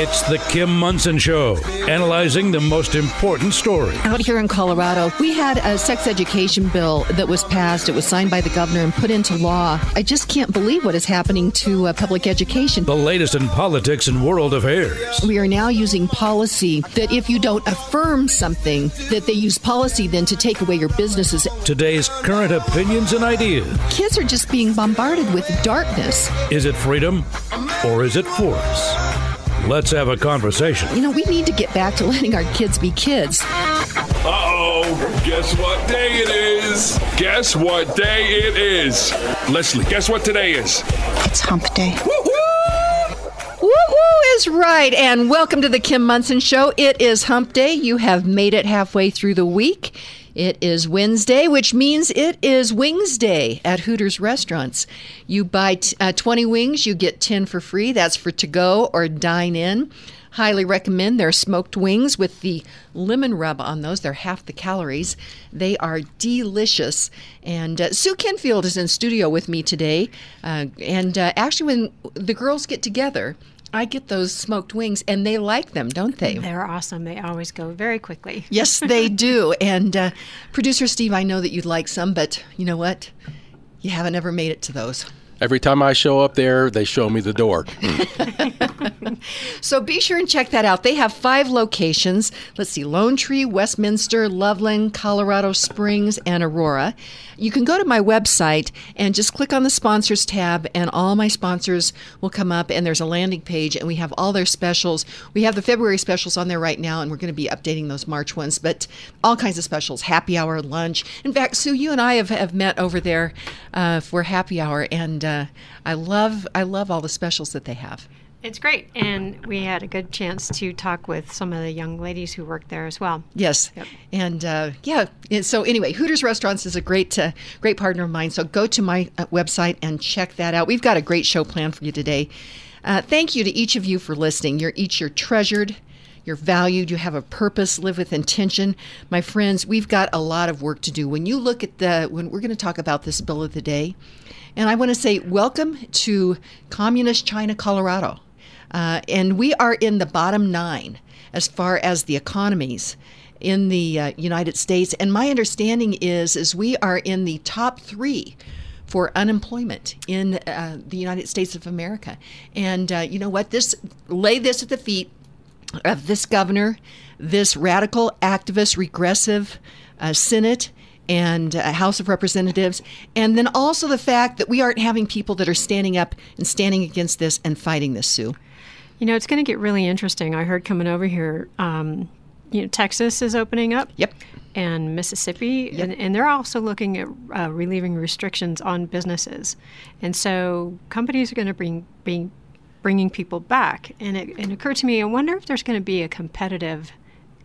It's the Kim Monson Show, analyzing the most important story. Out here in Colorado, we had a sex education bill that was passed. It was signed by the governor and put into law. I just can't believe what is happening to uh, public education. The latest in politics and world affairs. We are now using policy that if you don't affirm something, that they use policy then to take away your businesses. Today's current opinions and ideas. Kids are just being bombarded with darkness. Is it freedom or is it force? Let's have a conversation. You know, we need to get back to letting our kids be kids. Uh-oh, guess what day it is? Guess what day it is? Leslie, guess what today is? It's hump day. Woo woo is right. And welcome to the Kim Monson Show. It is hump day. You have made it halfway through the week. It is Wednesday, which means it is Wings Day at Hooters restaurants. You buy t- uh, 20 wings, you get 10 for free. That's for to go or dine in. Highly recommend their smoked wings with the lemon rub on those. They're half the calories. They are delicious. And uh, Sue Kenfield is in studio with me today. Uh, and uh, actually, when the girls get together, I get those smoked wings, and they like them, don't they? They're awesome. They always go very quickly. Yes, they do. And uh, producer Steve, I know that you'd like some, but you know what? You haven't ever made it to those. Every time I show up there, they show me the door. So be sure and check that out. They have five locations. Let's see Lone Tree, Westminster, Loveland, Colorado Springs, and Aurora. You can go to my website and just click on the sponsors tab, and all my sponsors will come up, and there's a landing page, and we have all their specials. We have the February specials on there right now, and we're going to be updating those March ones, but all kinds of specials happy hour, lunch. In fact, Sue, you and I have, have met over there uh, for happy hour, and I love I love all the specials that they have. It's great. And we had a good chance to talk with some of the young ladies who work there as well. Yes, Yep. and uh, yeah. So anyway, Hooters Restaurants is a great, uh, great partner of mine. So go to my uh, website and check that out. We've got a great show planned for you today. Uh, thank you to each of you for listening. You're each you're treasured. You're valued. You have a purpose. Live with intention, my friends. We've got a lot of work to do. When you look at the, when we're going to talk about this bill of the day, and I want to say welcome to Communist China, Colorado. Uh, and we are in the bottom nine as far as the economies in the uh, United States. And my understanding is is we are in the top three for unemployment in uh, the United States of America. And uh, you know what? This lay this at the feet of this governor, this radical, activist, regressive uh, Senate and uh, House of Representatives, and then also the fact that we aren't having people that are standing up and standing against this and fighting this, Sue. You know, it's going to get really interesting. I heard coming over here, um, you know, Texas is opening up. Yep. And Mississippi, and, and they're also looking at uh, relieving restrictions on businesses, and so companies are going to bring bring bringing people back. And it, it occurred to me, I wonder if there's going to be a competitive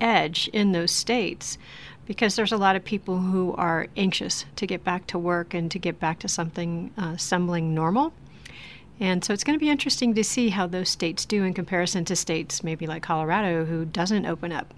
edge in those states because there's a lot of people who are anxious to get back to work and to get back to something uh, normal. And so it's going to be interesting to see how those states do in comparison to states maybe like Colorado who doesn't open up.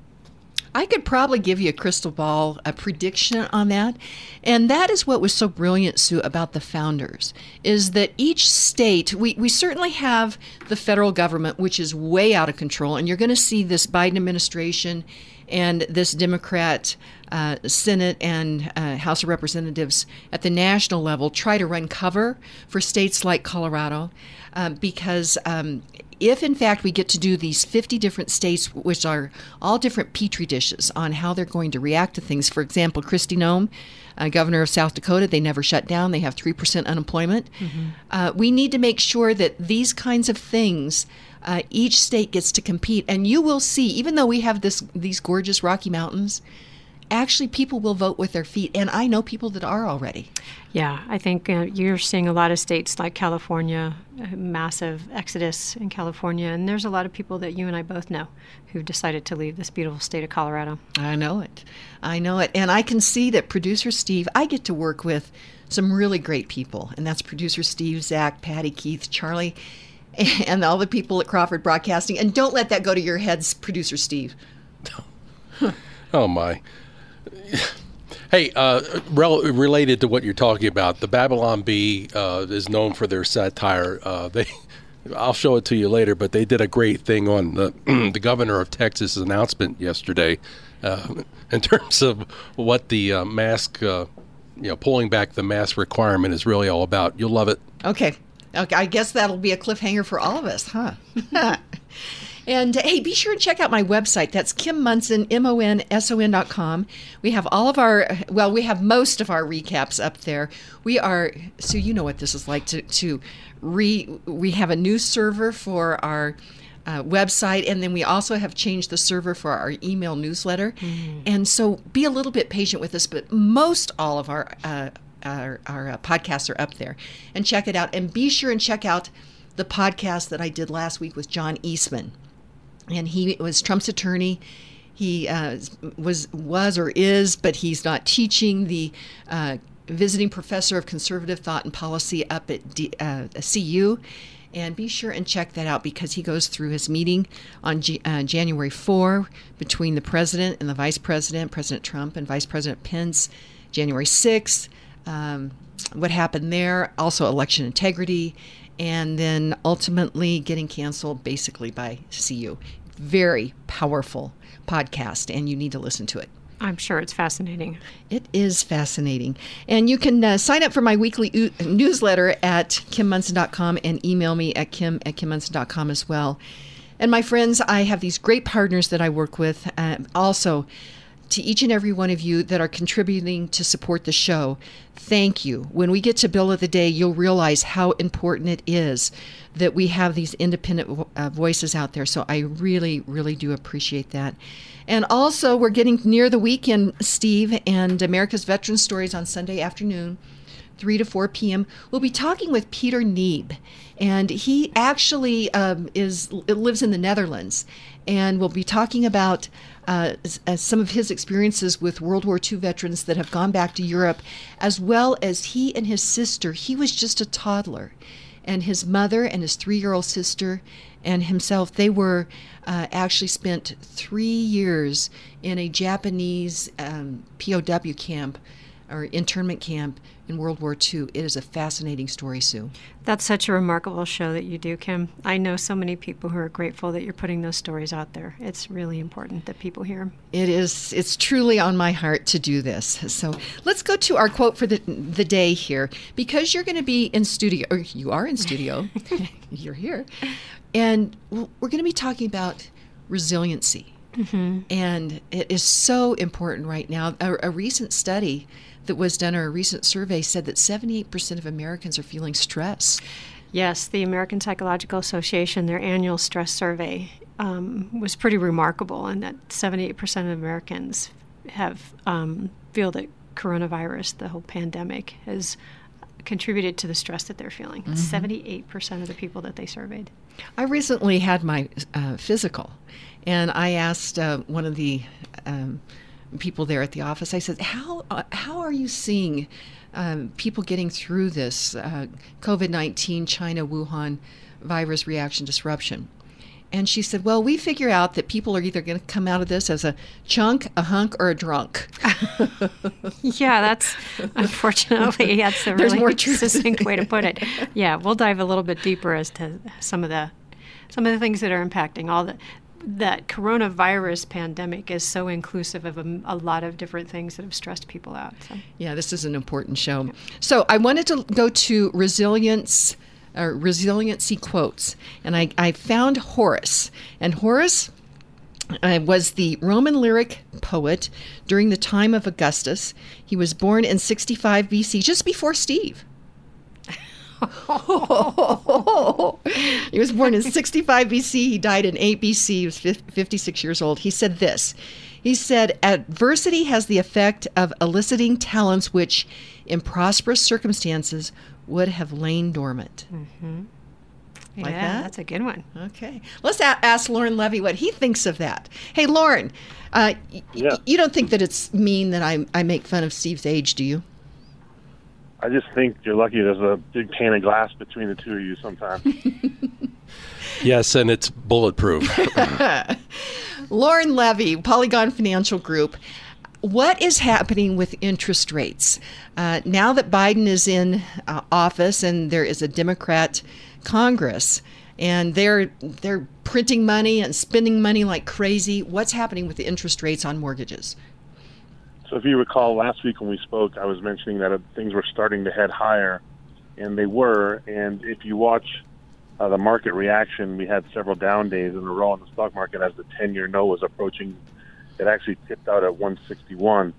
I could probably give you a crystal ball, a prediction on that. And that is what was so brilliant, Sue, about the founders, is that each state, we, we certainly have the federal government, which is way out of control. And you're going to see this Biden administration and this Democrat uh, Senate and uh, House of Representatives at the national level try to run cover for states like Colorado um, because um, if in fact we get to do these 50 different states, which are all different petri dishes on how they're going to react to things, for example, Kristi Noem, uh, governor of South Dakota, they never shut down, they have 3% unemployment. Uh, we need to make sure that these kinds of things. Uh, each state gets to compete, and you will see. Even though we have this these gorgeous Rocky Mountains, actually people will vote with their feet, and I know people that are already. Yeah, I think uh, you're seeing a lot of states like California, massive exodus in California, and there's a lot of people that you and I both know who've decided to leave this beautiful state of Colorado. I know it. I know it. And I can see that producer Steve, I get to work with some really great people. And that's producer Steve, Zach, Patty, Keith, Charlie, and all the people at Crawford Broadcasting. And don't let that go to your heads, producer Steve. Oh my. Hey, uh, rel- related to what you're talking about, the Babylon Bee uh, is known for their satire. Uh, they I'll show it to you later, but they did a great thing on the, the governor of Texas' announcement yesterday uh, in terms of what the uh, mask, uh, you know, pulling back the mask requirement is really all about. You'll love it. Okay. Okay. I guess that'll be a cliffhanger for all of us, huh? And uh, hey, be sure and check out my website. That's Kim Monson, M O N S O N dot com. We have all of our, well, we have most of our recaps up there. We are, so you know what this is like to, to re, we have a new server for our uh, website, and then we also have changed the server for our email newsletter. Mm. And so be a little bit patient with us, but most all of our, uh, our, our uh, podcasts are up there. And check it out. And be sure and check out the podcast that I did last week with John Eastman and he was Trump's attorney. He uh, was was or is, but he's not teaching the uh, visiting professor of conservative thought and policy up at D, uh, CU. And be sure and check that out because he goes through his meeting on G, uh, January 4 between the president and the vice president, President Trump and Vice President Pence, January 6. Um, what happened there, also election integrity, and then ultimately getting canceled basically by CU. Very powerful podcast, and you need to listen to it. I'm sure it's fascinating. It is fascinating. And you can uh, sign up for my weekly u- newsletter at kimmonson.com and email me at kim at kimmonson.com as well. And my friends, I have these great partners that I work with. Uh, also, to each and every one of you that are contributing to support the show, thank you. When we get to Bill of the Day, you'll realize how important it is that we have these independent uh, voices out there. So I really, really do appreciate that. And also, we're getting near the weekend, Steve, and America's Veteran Stories on Sunday afternoon. 3 to 4 p.m. We'll be talking with Peter Neeb, and he actually um, is lives in the Netherlands, and we'll be talking about uh, some of his experiences with World War II veterans that have gone back to Europe, as well as he and his sister. He was just a toddler, and his mother and his three year old sister and himself, they were uh, actually spent three years in a Japanese um, POW camp or internment camp in World War II. It is a fascinating story, Sue. That's such a remarkable show that you do, Kim. I know so many people who are grateful that you're putting those stories out there. It's really important that people hear them. It is. It's truly on my heart to do this. So let's go to our quote for the the day here, because you're going to be in studio, or you are in studio. you're here, and we're going to be talking about resiliency. Mm-hmm. And it is so important right now. A, a recent study that was done, or a recent survey said that 78% of Americans are feeling stress. Yes, the American Psychological Association, their annual stress survey um, was pretty remarkable, and that 78% of Americans have um, feel that coronavirus, the whole pandemic, has contributed to the stress that they're feeling. Mm-hmm. 78% of the people that they surveyed. I recently had my uh, physical, and I asked uh, one of the um, people there at the office. I said, "How uh, how are you seeing um, people getting through this uh, COVID nineteen China Wuhan virus reaction disruption?" And she said, "Well, we figure out that people are either going to come out of this as a chunk, a hunk, or a drunk." yeah, that's unfortunately that's a really succinct way to put it. Yeah, we'll dive a little bit deeper as to some of the some of the things that are impacting all the that coronavirus pandemic is so inclusive of a, a, lot of different things that have stressed people out. So. Yeah, this is an important show. So I wanted to go to resilience, uh, resiliency quotes, and I, I found Horace, and Horace. Uh, was the Roman lyric poet during the time of Augustus. He was born in 65 BC, just before Steve. he was born in 65 BC. He died in 8 BC. He was 56 years old. He said this He said, Adversity has the effect of eliciting talents which, in prosperous circumstances, would have lain dormant. Mm-hmm. Like yeah, that? that's a good one. Okay. Let's a- ask Lauren Levy what he thinks of that. Hey, Lauren, uh, yeah. y- you don't think that it's mean that I, I make fun of Steve's age, do you? I just think you're lucky there's a big pane of glass between the two of you sometimes. yes, and it's bulletproof. Lauren Levy, Polygon Financial Group. What is happening with interest rates? Uh, now that Biden is in uh, office and there is a Democrat Congress, and they're they're printing money and spending money like crazy. What's happening with the interest rates on mortgages? So, if you recall last week when we spoke, I was mentioning that things were starting to head higher, and they were. And if you watch uh, the market reaction, we had several down days in a row in the stock market as the 10-year note was approaching. It actually tipped out at 161.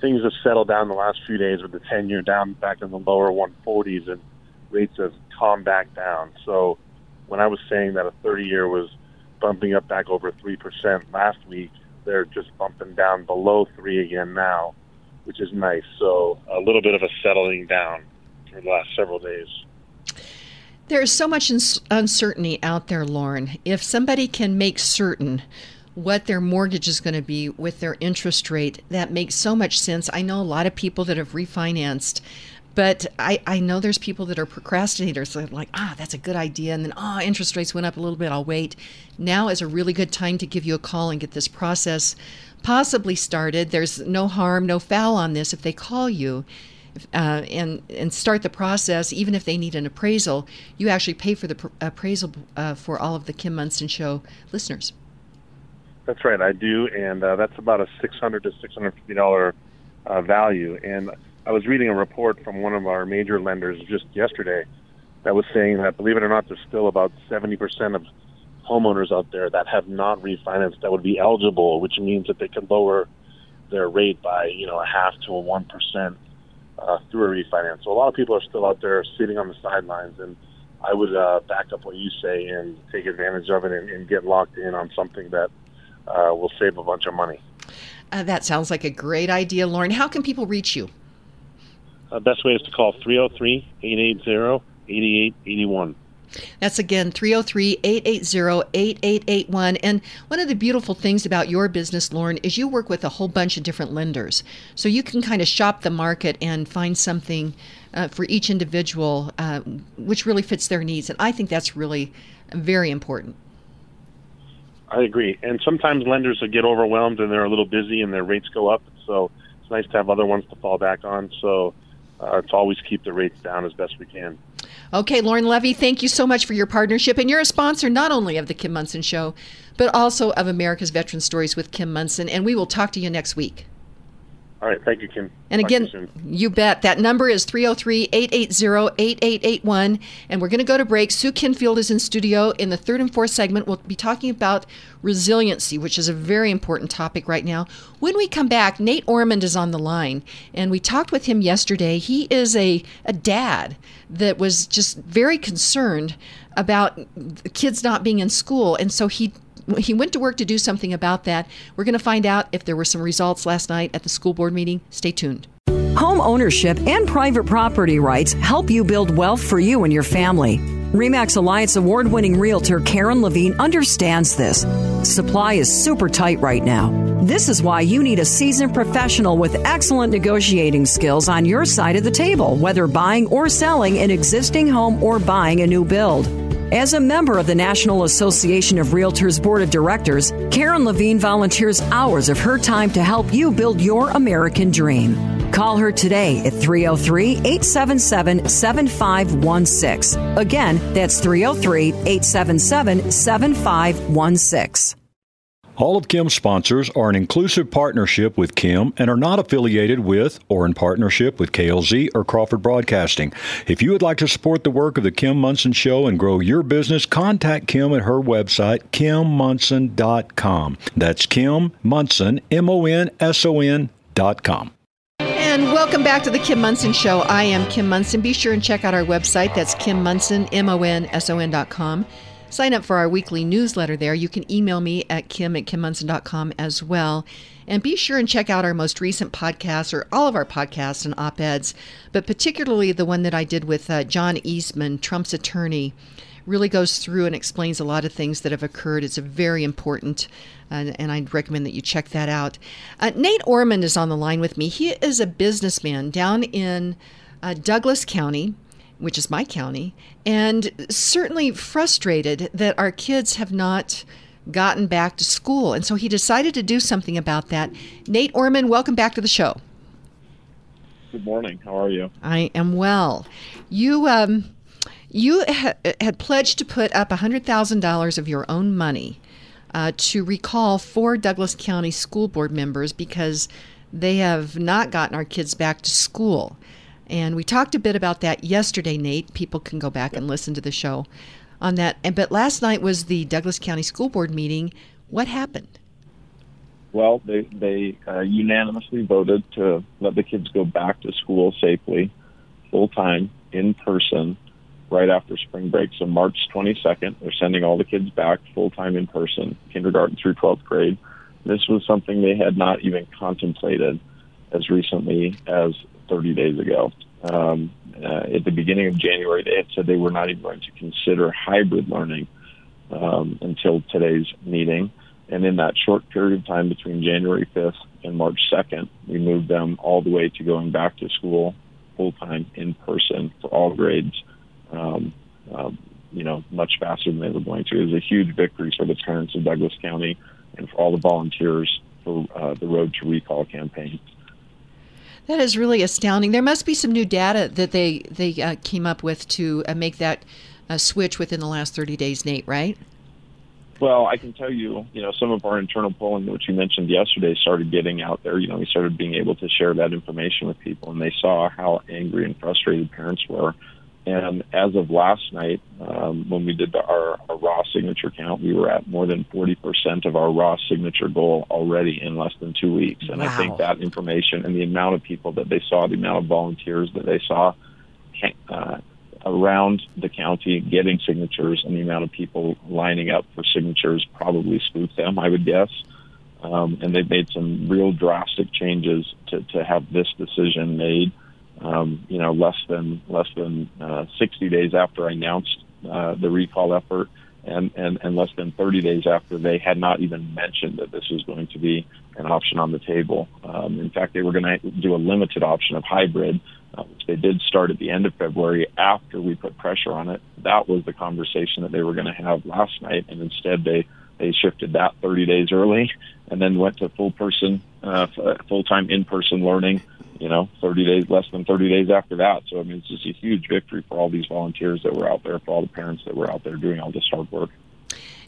Things have settled down the last few days with the 10-year down back in the lower 140s, and rates have calmed back down. So, when I was saying that a 30-year was bumping up back over three percent last week, they're just bumping down below three again now, which is nice. So a little bit of a settling down for the last several days. There is so much uncertainty out there, Lauren. If somebody can make certain what their mortgage is going to be with their interest rate, that makes so much sense. I know a lot of people that have refinanced but I, I know there's people that are procrastinators that are like, ah, that's a good idea. And then, ah, oh, interest rates went up a little bit. I'll wait. Now is a really good time to give you a call and get this process possibly started. There's no harm, no foul on this if they call you. Uh, and and start the process. Even if they need an appraisal, you actually pay for the pr- appraisal uh, for all of the Kim Monson Show listeners. That's right, I do, and uh, that's about a six hundred to six hundred fifty dollar uh, value. And I was reading a report from one of our major lenders just yesterday that was saying that, believe it or not, there's still about 70% of homeowners out there that have not refinanced that would be eligible, which means that they could lower their rate by, you know, a half to a 1% uh, through a refinance. So a lot of people are still out there sitting on the sidelines, and I would uh, back up what you say and take advantage of it and, and get locked in on something that uh, will save a bunch of money. Uh, that sounds like a great idea, Lauren. How can people reach you? Uh, best way is to call 303 880 8881. That's again 303 880 8881. And one of the beautiful things about your business, Lauren, is you work with a whole bunch of different lenders. So you can kind of shop the market and find something uh, for each individual uh, which really fits their needs. And I think that's really very important. I agree. And sometimes lenders get overwhelmed and they're a little busy and their rates go up. So it's nice to have other ones to fall back on. So uh, to always keep the rates down as best we can. Okay, Lauren Levy, thank you so much for your partnership. And you're a sponsor not only of The Kim Monson Show, but also of America's Veteran Stories with Kim Monson. And we will talk to you next week. All right. Thank you, Kim. And Talk again, you, you, bet. That number is 303 880 8881. And we're going to go to break. Sue Kenfield is in studio. In the third and fourth segment, we'll be talking about resiliency, which is a very important topic right now. When we come back, Nate Ormond is on the line. And we talked with him yesterday. He is a, a dad that was just very concerned about kids not being in school. And so he he went to work to do something about that. We're going to find out if there were some results last night at the school board meeting. Stay tuned. Home ownership and private property rights help you build wealth for you and your family. REMAX Alliance award winning realtor Karen Levine understands this. Supply is super tight right now. This is why you need a seasoned professional with excellent negotiating skills on your side of the table, whether buying or selling an existing home or buying a new build. As a member of the National Association of Realtors Board of Directors, Karen Levine volunteers hours of her time to help you build your American dream. Call her today at 303 877 7516. Again, that's 303 877 7516. All of Kim's sponsors are an inclusive partnership with Kim and are not affiliated with or in partnership with KLZ or Crawford Broadcasting. If you would like to support the work of the Kim Monson Show and grow your business, contact Kim at her website, kimmonson.com. That's Kim Monson, M O N S O N dot com. And welcome back to the Kim Monson Show. I am Kim Monson. Be sure and check out our website. That's Kim Monson, M O N S O N dot com. Sign up for our weekly newsletter there. You can email me at kim at kimmonson.com as well. And be sure and check out our most recent podcasts or all of our podcasts and op eds, but particularly the one that I did with uh, John Eastman, Trump's attorney. Really goes through and explains a lot of things that have occurred. It's a very important, uh, and I'd recommend that you check that out. Uh, Nate Ormond is on the line with me. He is a businessman down in uh, Douglas County which is my county, and certainly frustrated that our kids have not gotten back to school. And so he decided to do something about that. Nate Orman, welcome back to the show. Good morning. How are you? I am well. You um, You ha- had pledged to put up $100,000 of your own money uh, to recall four Douglas County School Board members because they have not gotten our kids back to school. And we talked a bit about that yesterday, Nate. People can go back and listen to the show on that. And but last night was the Douglas County School Board meeting. What happened? Well, they they uh, unanimously voted to let the kids go back to school safely, full time, in person, right after spring break. So March 22nd, they're sending all the kids back full time in person, kindergarten through 12th grade. This was something they had not even contemplated as recently as 30 days ago. Um, uh, at the beginning of January, they had said they were not even going to consider hybrid learning um, until today's meeting. And in that short period of time between January 5th and March 2nd, we moved them all the way to going back to school full time in person for all grades. Um, um, you know, much faster than they were going to. It was a huge victory for the parents of Douglas County and for all the volunteers for uh, the Road to Recall campaign. That is really astounding. There must be some new data that they they uh, came up with to uh, make that uh, switch within the last 30 days, Nate. Right? Well, I can tell you, you know, some of our internal polling, which you mentioned yesterday, started getting out there. You know, we started being able to share that information with people, and they saw how angry and frustrated parents were and as of last night, um, when we did the, our, our raw signature count, we were at more than 40% of our raw signature goal already in less than two weeks. And wow. I think that information and the amount of people that they saw, the amount of volunteers that they saw uh, around the county getting signatures, and the amount of people lining up for signatures probably spooked them, I would guess. Um, and they've made some real drastic changes to, to have this decision made um, you know, less than less than uh, 60 days after I announced uh, the recall effort, and, and and less than 30 days after they had not even mentioned that this was going to be an option on the table. Um, in fact, they were going to do a limited option of hybrid, uh, which they did start at the end of February after we put pressure on it. That was the conversation that they were going to have last night, and instead they they shifted that 30 days early and then went to full person, uh, full time in person learning you know, 30 days, less than 30 days after that. So, I mean, it's just a huge victory for all these volunteers that were out there, for all the parents that were out there doing all this hard work.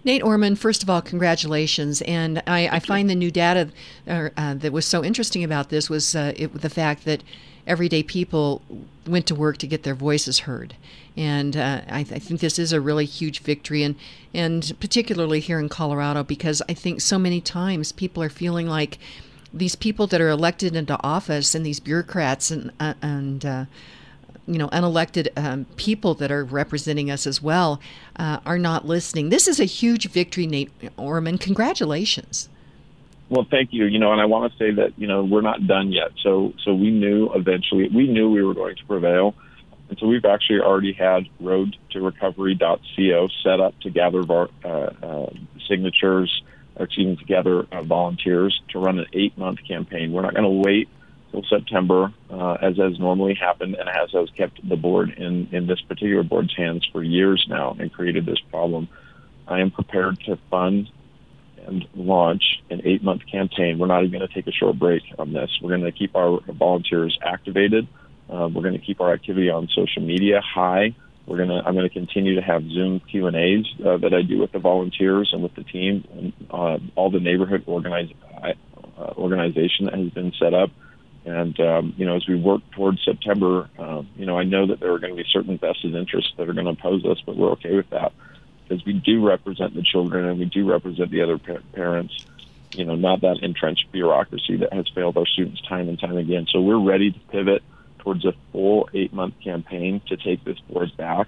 Nate Orman, first of all, congratulations. And I, I find the new data uh, uh, that was so interesting about this was uh, it, the fact that everyday people went to work to get their voices heard. And uh, I, I, think this is a really huge victory, and, and particularly here in Colorado, because I think so many times people are feeling like these people that are elected into office and these bureaucrats and uh, and uh, you know unelected um, people that are representing us as well uh, are not listening. This is a huge victory, Nate Orman. Congratulations. Well, thank you. You know, and I want to say that you know we're not done yet. So so we knew eventually we knew we were going to prevail. And so we've actually already had road to recovery.co set up to gather our, uh, uh, signatures our team together uh, volunteers to run an eight month campaign. We're not going to wait till September, uh, as has normally happened, and as has kept the board in, in this particular board's hands for years now and created this problem. I am prepared to fund and launch an eight month campaign. We're not even going to take a short break on this. We're going to keep our volunteers activated. Uh, we're going to keep our activity on social media high. We're gonna I'm gonna continue to have Zoom Q and A's uh, that I do with the volunteers and with the team and uh, all the neighborhood organize, uh, organization that has been set up. And um, you know, as we work towards September, uh, you know, I know that there are going to be certain vested interests that are going to oppose us, but we're okay with that because we do represent the children and we do represent the other pa- parents. You know, not that entrenched bureaucracy that has failed our students time and time again. So we're ready to pivot towards a full eight month campaign to take this board back.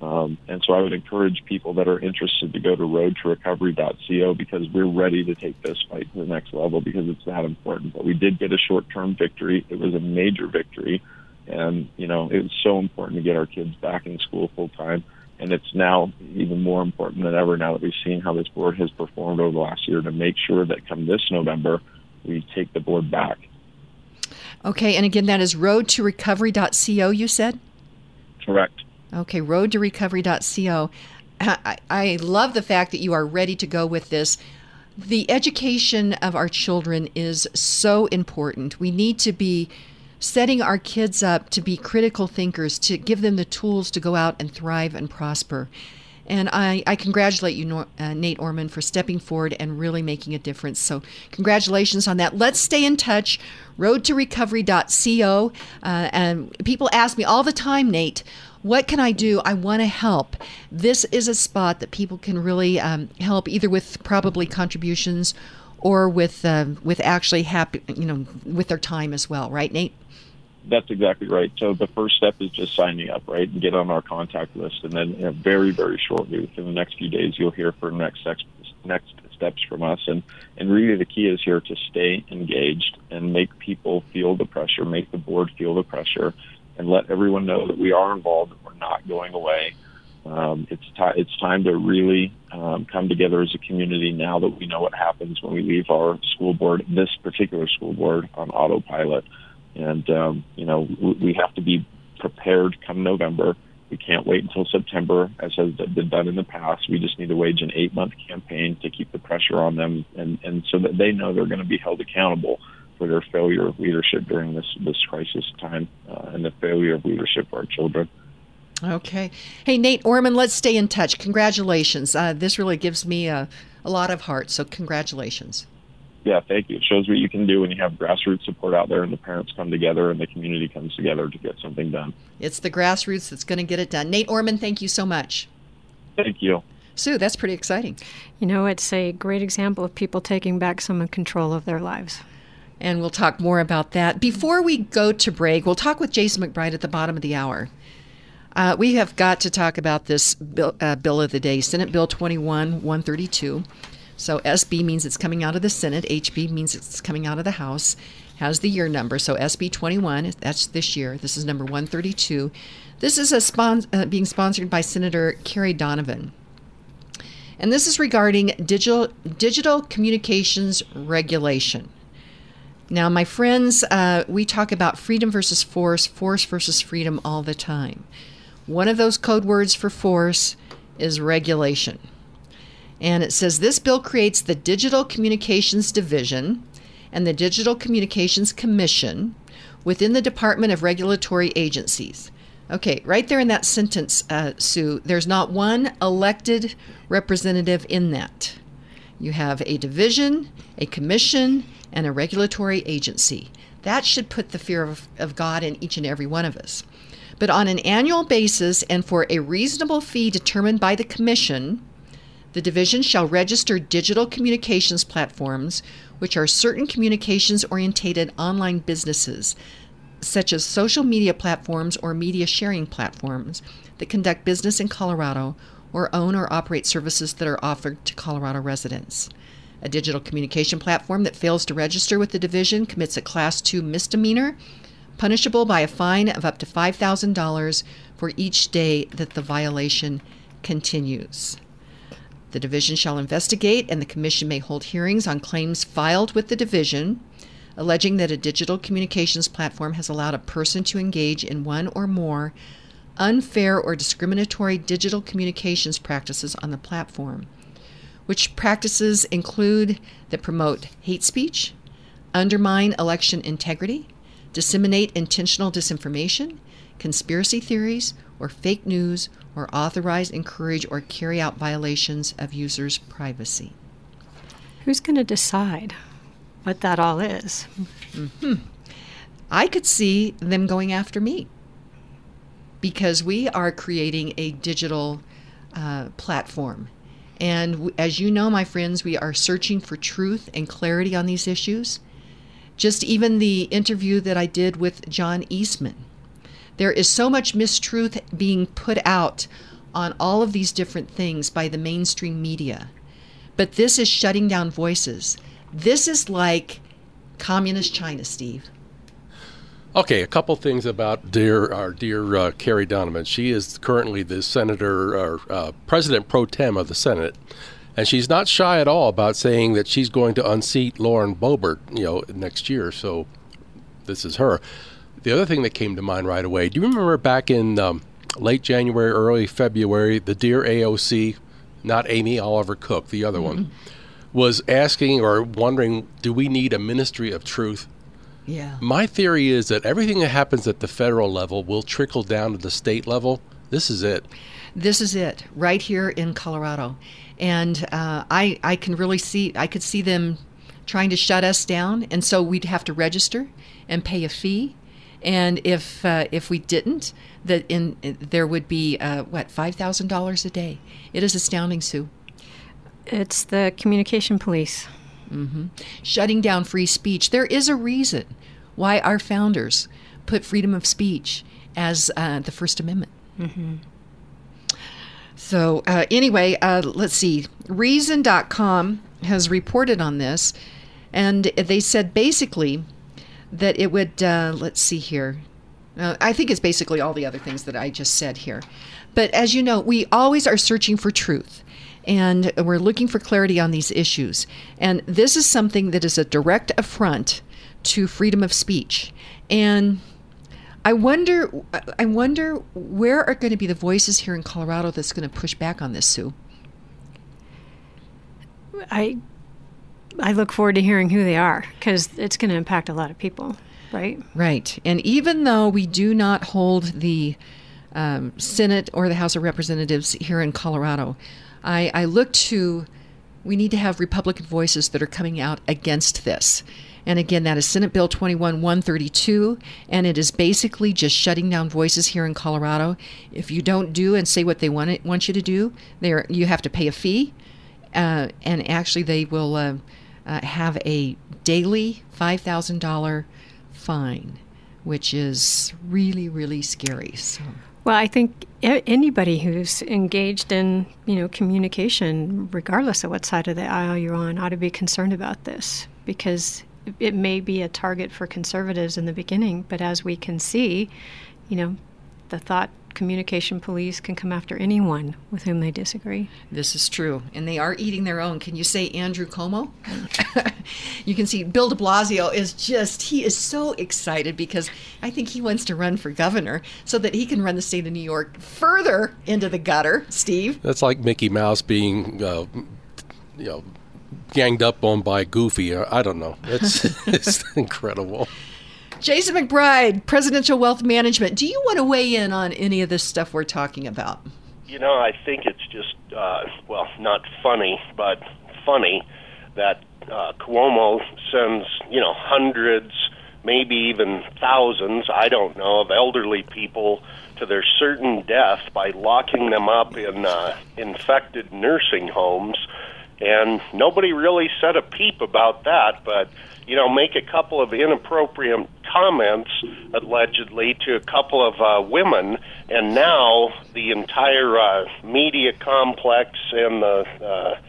Um, and so I would encourage people that are interested to go to roadtorecovery.co because we're ready to take this fight to the next level because it's that important. But we did get a short term victory. It was a major victory. And, you know, it was so important to get our kids back in school full time. And it's now even more important than ever now that we've seen how this board has performed over the last year to make sure that come this November, we take the board back Okay, and again, that is roadtorecovery.co, you said? Correct. Okay, roadtorecovery.co. I, I love the fact that you are ready to go with this. The education of our children is so important. We need to be setting our kids up to be critical thinkers, to give them the tools to go out and thrive and prosper. And I, I congratulate you, uh, Nate Ohrman, for stepping forward and really making a difference. So, congratulations on that. Let's stay in touch. Roadtorecovery.co. Uh, and people ask me all the time, Nate, what can I do? I want to help. This is a spot that people can really um, help, either with probably contributions or with uh, with actually happy, you know, with their time as well. Right, Nate? That's exactly right. So the first step is just signing up, right, and get on our contact list, and then you know, very, very shortly, within the next few days, you'll hear for next next steps from us. And and really, the key is here to stay engaged and make people feel the pressure, make the board feel the pressure, and let everyone know that we are involved. That we're not going away. Um, it's ti- it's time to really um, come together as a community now that we know what happens when we leave our school board, this particular school board, on autopilot. And, um, you know, we have to be prepared come November. We can't wait until September, as has been done in the past. We just need to wage an eight month campaign to keep the pressure on them and, and so that they know they're going to be held accountable for their failure of leadership during this, this crisis time uh, and the failure of leadership for our children. Okay. Hey, Nate Ohrman, let's stay in touch. Congratulations. Uh, this really gives me a, a lot of heart, so congratulations yeah, thank you. It shows what you can do when you have grassroots support out there and the parents come together and the community comes together to get something done. It's the grassroots that's going to get it done. Nate Ohrman, thank you so much. Thank you. Sue, that's pretty exciting. You know, it's a great example of people taking back some control of their lives. And we'll talk more about that. Before we go to break, we'll talk with Jason McBride at the bottom of the hour. Uh, we have got to talk about this bill, uh, bill of the day, Senate Bill 21 132. So SB means it's coming out of the Senate, HB means it's coming out of the House, has the year number. So SB 21, that's this year. This is number 132. This is a spon- uh, being sponsored by Senator Kerry Donovan. And this is regarding digital digital communications regulation. Now, my friends, uh, we talk about freedom versus force, force versus freedom all the time. One of those code words for force is regulation. And it says this bill creates the Digital Communications Division and the Digital Communications Commission within the Department of Regulatory Agencies. Okay, right there in that sentence, uh, Sue, there's not one elected representative in that. You have a division, a commission, and a regulatory agency. That should put the fear of, of God in each and every one of us. But on an annual basis and for a reasonable fee determined by the commission, the division shall register digital communications platforms, which are certain communications oriented online businesses, such as social media platforms or media sharing platforms, that conduct business in Colorado or own or operate services that are offered to Colorado residents. A digital communication platform that fails to register with the division commits a Class 2 misdemeanor, punishable by a fine of up to $5,000 for each day that the violation continues. The division shall investigate, and the commission may hold hearings on claims filed with the division alleging that a digital communications platform has allowed a person to engage in one or more unfair or discriminatory digital communications practices on the platform, which practices include that promote hate speech, undermine election integrity, disseminate intentional disinformation, conspiracy theories, or fake news, or authorize, encourage, or carry out violations of users' privacy. Who's going to decide what that all is? Mm-hmm. I could see them going after me because we are creating a digital uh, platform. And w- as you know, my friends, we are searching for truth and clarity on these issues. Just even the interview that I did with John Eastman there is so much mistruth being put out on all of these different things by the mainstream media. But this is shutting down voices. This is like communist China, Steve. Okay, a couple things about dear our dear uh, Kerry Donovan. She is currently the senator or uh, president pro tem of the Senate, and she's not shy at all about saying that she's going to unseat Lauren Boebert, you know, next year. So this is her. The other thing that came to mind right away, do you remember back in um, late January, early February, the Dear AOC, not Amy Oliver Cooke, the other mm-hmm. one, was asking or wondering, do we need a ministry of truth? Yeah. My theory is that everything that happens at the federal level will trickle down to the state level. This is it. This is it, right here in Colorado, and uh, I I can really see I could see them trying to shut us down, and so we'd have to register and pay a fee, and if uh, if we didn't, that in there would be uh, what five thousand dollars a day. It is astounding, Sue. It's the communication police. Mm-hmm. shutting down free speech. There is a reason why our founders put freedom of speech as uh, the First Amendment. Mm-hmm. So, uh, anyway, uh, let's see. Reason.com has reported on this, and they said basically that it would, uh, let's see here. Uh, I think it's basically all the other things that I just said here. But as you know, we always are searching for truth and we're looking for clarity on these issues. And this is something that is a direct affront to freedom of speech. And I wonder, I wonder where are going to be the voices here in Colorado that's going to push back on this, Sue? I I look forward to hearing who they are because it's going to impact a lot of people, right? Right. And even though we do not hold the um, Senate or the House of Representatives here in Colorado, I, I look to, we need to have Republican voices that are coming out against this. And again, that is Senate Bill 21 132, and it is basically just shutting down voices here in Colorado. If you don't do and say what they want, it, want you to do, you have to pay a fee, uh, and actually they will uh, uh, have a daily $5,000 fine, which is really, really scary. So. Well, I think anybody who's engaged in, you know, communication, regardless of what side of the aisle you're on, ought to be concerned about this because it may be a target for conservatives in the beginning, but as we can see, you know, the thought communication police can come after anyone with whom they disagree. This is true, and they are eating their own. Can you say Andrew Cuomo? you can see Bill de Blasio is just—he is so excited because I think he wants to run for governor so that he can run the state of New York further into the gutter. Steve, That's like Mickey Mouse being, uh, you know, ganged up on by Goofy. I don't know. It's it's incredible. Jason McBride, Presidential Wealth Management. Do you want to weigh in on any of this stuff we're talking about? You know, I think it's just, uh, well, not funny, but funny that uh, Cuomo sends, you know, hundreds, maybe even thousands, I don't know, of elderly people to their certain death by locking them up in uh, infected nursing homes. And nobody really said a peep about that, but you know, make a couple of inappropriate comments allegedly to a couple of uh, women, and now the entire uh, media complex and the uh,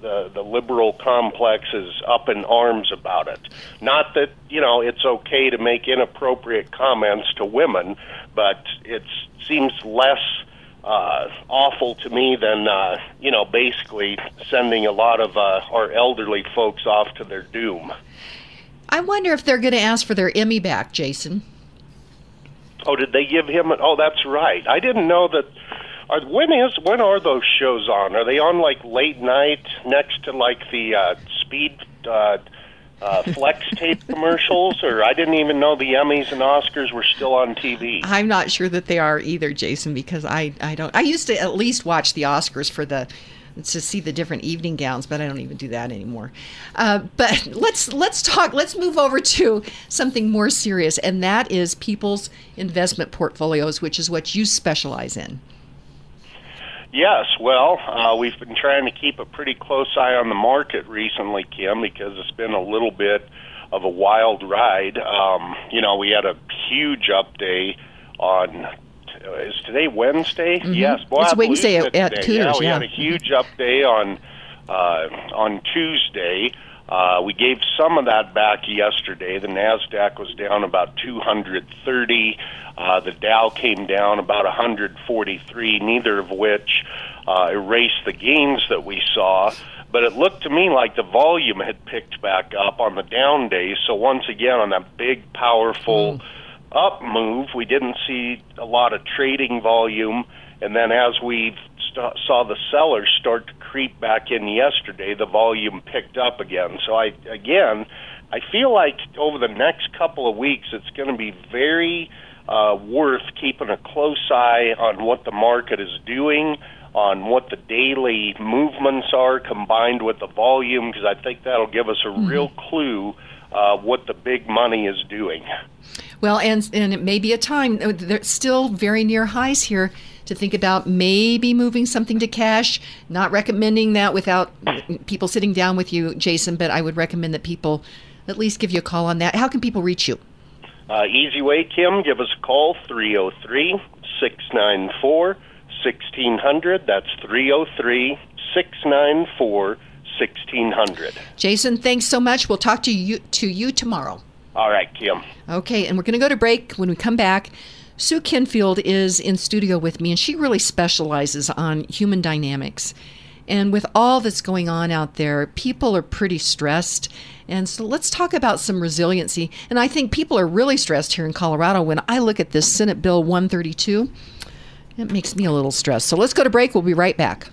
the the liberal complex is up in arms about it. Not that you know it's okay to make inappropriate comments to women, but it seems less uh, awful to me than uh, you know basically sending a lot of uh, our elderly folks off to their doom. I wonder if they're going to ask for their Emmy back, Jason. Oh, did they give him? An, oh, that's right. I didn't know that. Are, when is when are those shows on? Are they on like late night next to like the uh, speed uh, uh, flex tape commercials? Or I didn't even know the Emmys and Oscars were still on TV. I'm not sure that they are either, Jason, because I, I don't. I used to at least watch the Oscars for the to see the different evening gowns, but I don't even do that anymore. Uh, but let's let's talk. Let's move over to something more serious, and that is people's investment portfolios, which is what you specialize in. Yes, well, uh, we've been trying to keep a pretty close eye on the market recently, Kim, because it's been a little bit of a wild ride. Um, you know, we had a huge up day on. Is today Wednesday? Yes, Mm-hmm. It's I Wednesday at- at today. Yeah, we had a huge up day on uh, on Tuesday. Uh, we gave some of that back yesterday. The Nasdaq was down about 230. Uh, the Dow came down about 143. Neither of which uh, erased the gains that we saw. But it looked to me like the volume had picked back up on the down days. So once again, on that big, powerful up move, we didn't see a lot of trading volume. And then as we st- saw the sellers start to creep back in yesterday, the volume picked up again. So I again I feel like over the next couple of weeks, it's going to be very uh, worth keeping a close eye on what the market is doing, on what the daily movements are combined with the volume, because I think that'll give us a mm-hmm. real clue uh, what the big money is doing. Well, and and it may be a time. Uh, they're still very near highs here to think about maybe moving something to cash. Not recommending that without people sitting down with you, Jason, but I would recommend that people at least give you a call on that. How can people reach you? Uh, easy way, Kim. Give us a call 303 694 1600. That's 303 694 1600. Jason, thanks so much. We'll talk to you to you tomorrow. All right, Kim. Okay, and we're going to go to break. When we come back, Sue Kenfield is in studio with me, and she really specializes on human dynamics. And with all that's going on out there, people are pretty stressed. And so let's talk about some resiliency. And I think people are really stressed here in Colorado. When I look at this Senate Bill 132, it makes me a little stressed. So let's go to break. We'll be right back.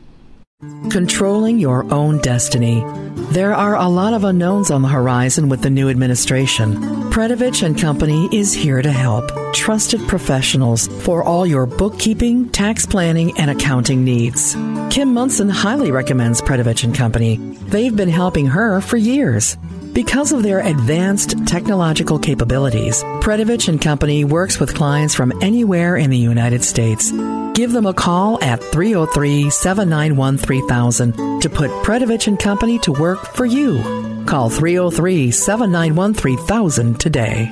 Controlling your own destiny. There are a lot of unknowns on the horizon with the new administration. Predovich and Company is here to help. Trusted professionals for all your bookkeeping, tax planning, and accounting needs. Kim Monson highly recommends Predovich and Company. They've been helping her for years. Because of their advanced technological capabilities, Predovich and Company works with clients from anywhere in the United States. Give them a call at 303-791-3000 to put Predovich and Company to work for you. Call 303-791-3000 today.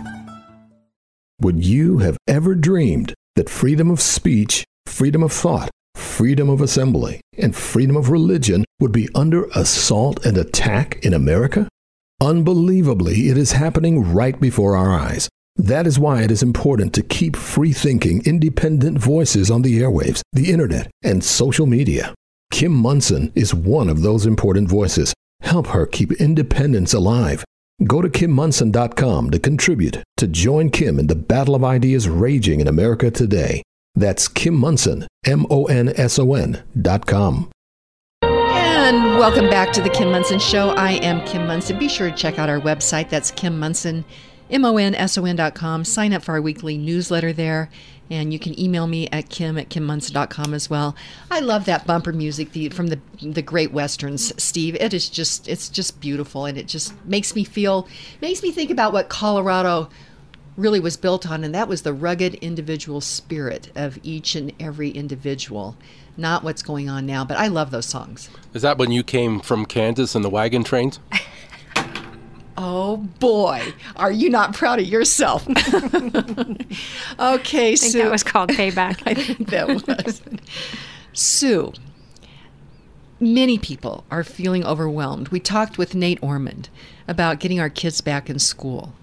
Would you have ever dreamed that freedom of speech, freedom of thought, freedom of assembly, and freedom of religion would be under assault and attack in America? Unbelievably, it is happening right before our eyes. That is why it is important to keep free thinking, independent voices on the airwaves, the internet, and social media. Kim Monson is one of those important voices. Help her keep independence alive. Go to kimmonson.com to contribute to join Kim in the battle of ideas raging in America today. That's Kim Monson, M O N S O N dot com. And welcome back to the Kim Monson Show. I am Kim Monson. Be sure to check out our website. That's Kim Monson, M-O-N-S-O-N dot com. Sign up for our weekly newsletter there. And you can email me at kim at kimmonson.com as well. I love that bumper music from the the great westerns, Steve. It is just it's just beautiful, and it just makes me feel makes me think about what Colorado really was built on, and that was the rugged individual spirit of each and every individual not what's going on now. But I love those songs. Is that when you came from Kansas in the wagon trains? Oh boy, are you not proud of yourself? okay, I think Sue. that was called payback. I think that was. Sue, many people are feeling overwhelmed. We talked with Nate Ormond about getting our kids back in school.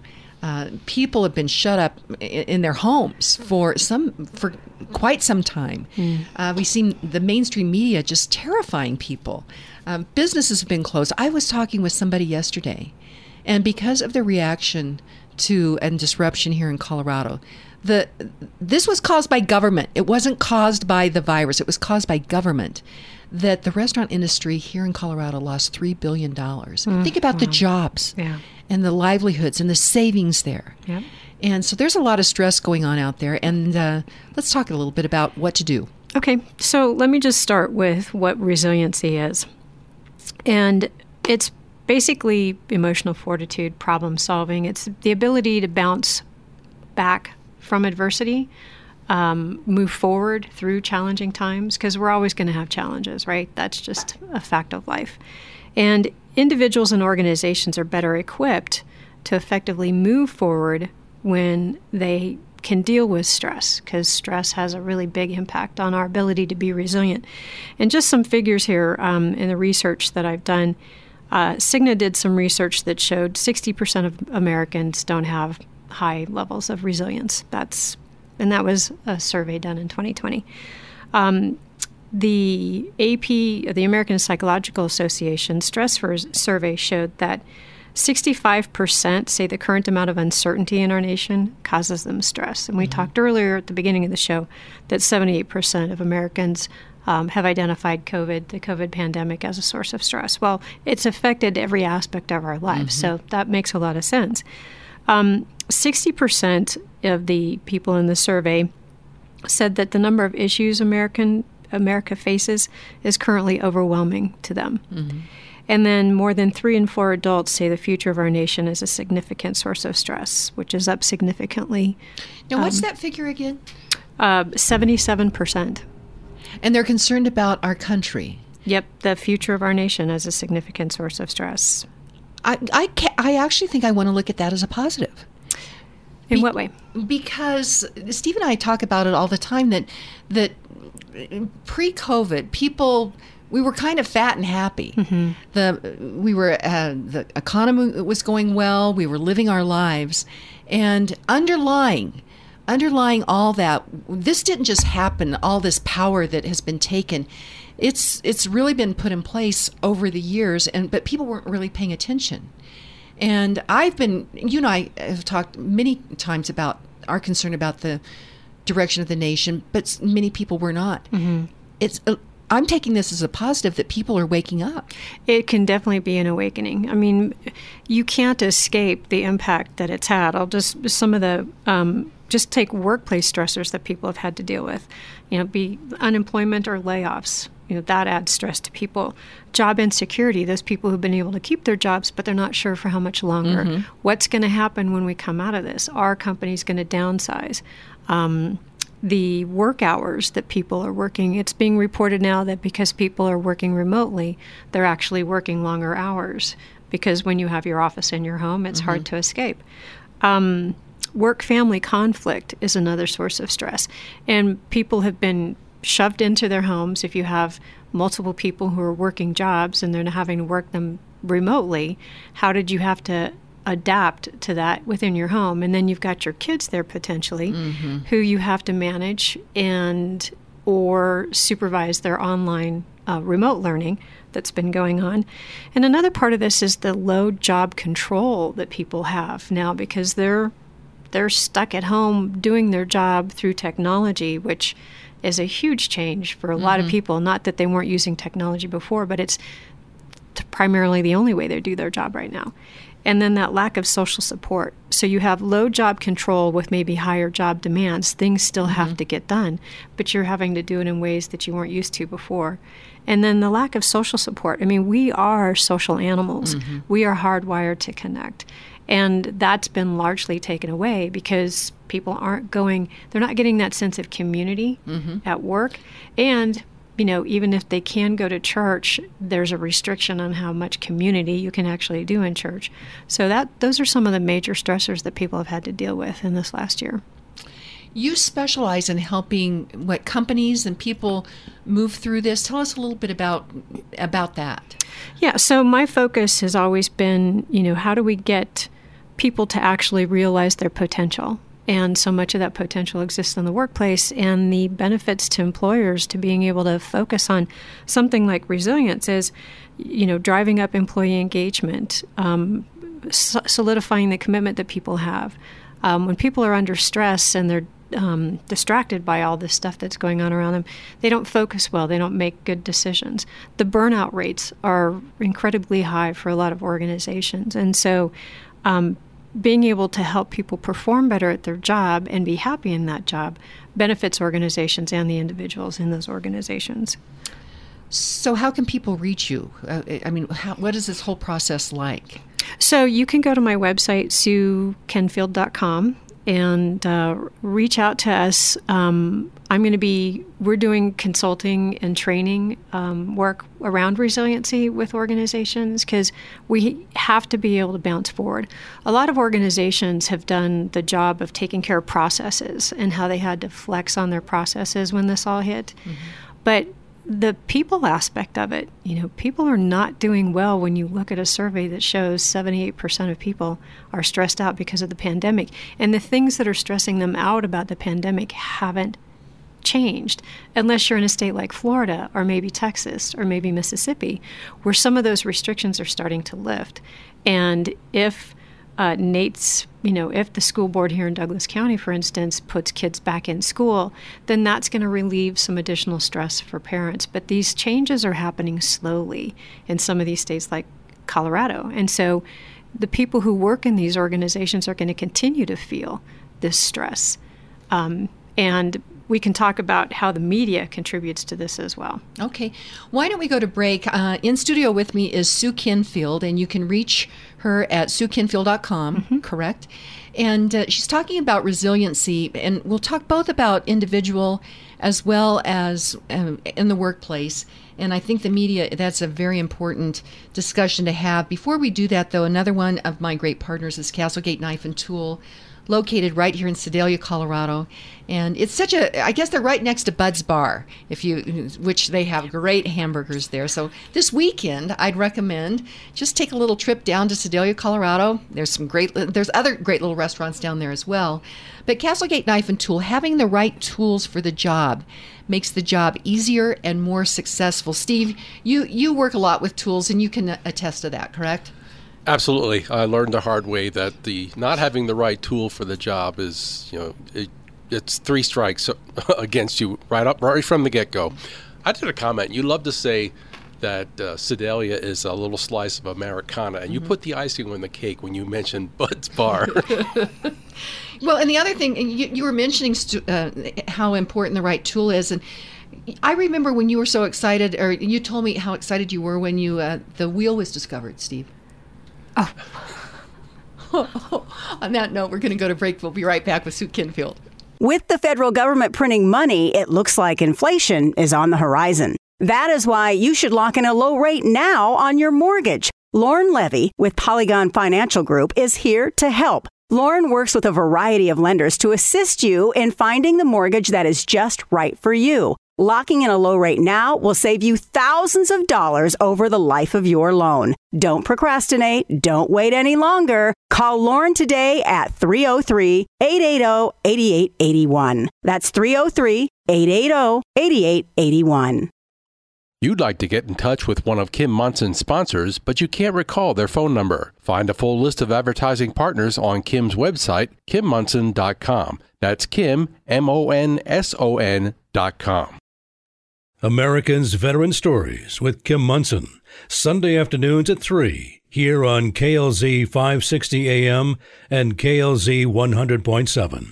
Uh, people have been shut up in their homes for some for quite some time. Mm. Uh, we've seen the mainstream media just terrifying people. Um, businesses have been closed. I was talking with somebody yesterday, and because of the reaction to and disruption here in Colorado, the this was caused by government. It wasn't caused by the virus. It was caused by government. That the restaurant industry here in Colorado lost three billion dollars. Mm, Think about wow. the jobs yeah. and the livelihoods and the savings there. Yep. And so there's a lot of stress going on out there. And uh, let's talk a little bit about what to do. Okay, so let me just start with what resiliency is. And it's basically emotional fortitude, problem solving. It's the ability to bounce back from adversity, um, move forward through challenging times, because we're always going to have challenges, right? That's just a fact of life. And individuals and organizations are better equipped to effectively move forward when they can deal with stress because stress has a really big impact on our ability to be resilient. And just some figures here um, in the research that I've done. Uh, Cigna did some research that showed 60% of Americans don't have high levels of resilience. That's and that was a survey done in 2020. Um, the AP, the American Psychological Association stress survey showed that 65% say the current amount of uncertainty in our nation causes them stress. And we mm-hmm. talked earlier at the beginning of the show that 78% of Americans um, have identified COVID, the COVID pandemic, as a source of stress. Well, it's affected every aspect of our lives, mm-hmm. so that makes a lot of sense. Um, 60% of the people in the survey said that the number of issues American America faces is currently overwhelming to them. Mm-hmm. And then more than three in four adults say the future of our nation is a significant source of stress, which is up significantly. Now, what's um, that figure again? Uh, 77%. And they're concerned about our country. Yep, the future of our nation is a significant source of stress. I, I, I actually think I want to look at that as a positive. In Be- what way? Because Steve and I talk about it all the time that that pre-COVID, people we were kind of fat and happy. Mm-hmm. The we were uh, the economy was going well. We were living our lives, and underlying underlying all that, this didn't just happen. All this power that has been taken, it's it's really been put in place over the years, and but people weren't really paying attention. And I've been, you and I have talked many times about our concern about the direction of the nation, but many people were not. Mm-hmm. It's uh, I'm taking this as a positive that people are waking up. It can definitely be an awakening. I mean, you can't escape the impact that it's had. I'll just some of the um, just take workplace stressors that people have had to deal with. You know, be unemployment or layoffs. You know, that adds stress to people. Job insecurity, those people who've been able to keep their jobs, but they're not sure for how much longer. Mm-hmm. What's going to happen when we come out of this? Are companies going to downsize? Um, the work hours that people are working. It's being reported now that because people are working remotely, they're actually working longer hours because when you have your office in your home, it's mm-hmm. hard to escape. Um, work family conflict is another source of stress. And people have been shoved into their homes. If you have multiple people who are working jobs and they're having to work them remotely, how did you have to adapt to that within your home and then you've got your kids there potentially mm-hmm. who you have to manage and or supervise their online uh, remote learning that's been going on and another part of this is the low job control that people have now because they're they're stuck at home doing their job through technology which is a huge change for a mm-hmm. lot of mm-hmm. people not that they weren't using technology before but it's primarily the only way they do their job right now and then that lack of social support. So you have low job control with maybe higher job demands. Things still mm-hmm. have to get done, but you're having to do it in ways that you weren't used to before. And then the lack of social support. I mean, we are social animals. Mm-hmm. We are hardwired to connect. And that's been largely taken away because people aren't going, they're not getting that sense of community mm-hmm. at work. And you know, even if they can go to church, there's a restriction on how much community you can actually do in church. So that those are some of the major stressors that people have had to deal with in this last year. You specialize in helping what companies and people move through this. Tell us a little bit about about that. Yeah, so my focus has always been, you know, how do we get people to actually realize their potential? And so much of that potential exists in the workplace, and the benefits to employers to being able to focus on something like resilience is, you know, driving up employee engagement, um, solidifying the commitment that people have. Um, when people are under stress and they're um, distracted by all this stuff that's going on around them, they don't focus well. They don't make good decisions. The burnout rates are incredibly high for a lot of organizations, and so um, being able to help people perform better at their job and be happy in that job benefits organizations and the individuals in those organizations. So, how can people reach you? Uh, I mean, how, what is this whole process like? So, you can go to my website, suekenfield.com, and uh, reach out to us. Um, I'm going to be, we're doing consulting and training um, work around resiliency with organizations because we have to be able to bounce forward. A lot of organizations have done the job of taking care of processes and how they had to flex on their processes when this all hit. Mm-hmm. But the people aspect of it, you know, people are not doing well when you look at a survey that shows 78% of people are stressed out because of the pandemic. And the things that are stressing them out about the pandemic haven't changed unless you're in a state like Florida or maybe Texas or maybe Mississippi, where some of those restrictions are starting to lift. And if uh, Nate's, you know, if the school board here in Douglas County, for instance, puts kids back in school, then that's going to relieve some additional stress for parents. But these changes are happening slowly in some of these states like Colorado. And so the people who work in these organizations are going to continue to feel this stress. Um, and we can talk about how the media contributes to this as well. Okay. Why don't we go to break? Uh, in studio with me is Sue Kenfield, and you can reach her at suekenfield.com, mm-hmm. correct? And uh, she's talking about resiliency, and we'll talk both about individual as well as uh, in the workplace. And I think the media, that's a very important discussion to have. Before we do that, though, another one of my great partners is Castlegate Knife and Tool located right here in Sedalia, Colorado. And it's such a, I guess they're right next to Bud's Bar, if you, which they have great hamburgers there. So this weekend, I'd recommend just take a little trip down to Sedalia, Colorado. There's some great, there's other great little restaurants down there as well. But Castlegate Knife and Tool, having the right tools for the job makes the job easier and more successful. Steve, you, you work a lot with tools and you can attest to that, correct? Absolutely, I learned the hard way that the not having the right tool for the job is, you know, it, it's three strikes against you right up right from the get go. I did a comment. You love to say that uh, Sedalia is a little slice of Americana, and mm-hmm. you put the icing on the cake when you mentioned Bud's Bar. well, and the other thing you, you were mentioning stu- uh, how important the right tool is, and I remember when you were so excited, or you told me how excited you were when you uh, the wheel was discovered, Steve. Oh. On that note, we're going to go to break. We'll be right back with Sue Kenfield. With the federal government printing money, it looks like inflation is on the horizon. That is why you should lock in a low rate now on your mortgage. Lauren Levy with Polygon Financial Group is here to help. Lauren works with a variety of lenders to assist you in finding the mortgage that is just right for you. Locking in a low rate now will save you thousands of dollars over the life of your loan. Don't procrastinate. Don't wait any longer. Call Lauren today at 303 880 8881. That's 303 880 8881. You'd like to get in touch with one of Kim Monson's sponsors, but you can't recall their phone number. Find a full list of advertising partners on Kim's website, kimmonson.com. That's Kim, M O N S O N.com. Americans Veteran Stories with Kim Monson, Sunday afternoons at 3, here on KLZ 560 AM and KLZ 100.7.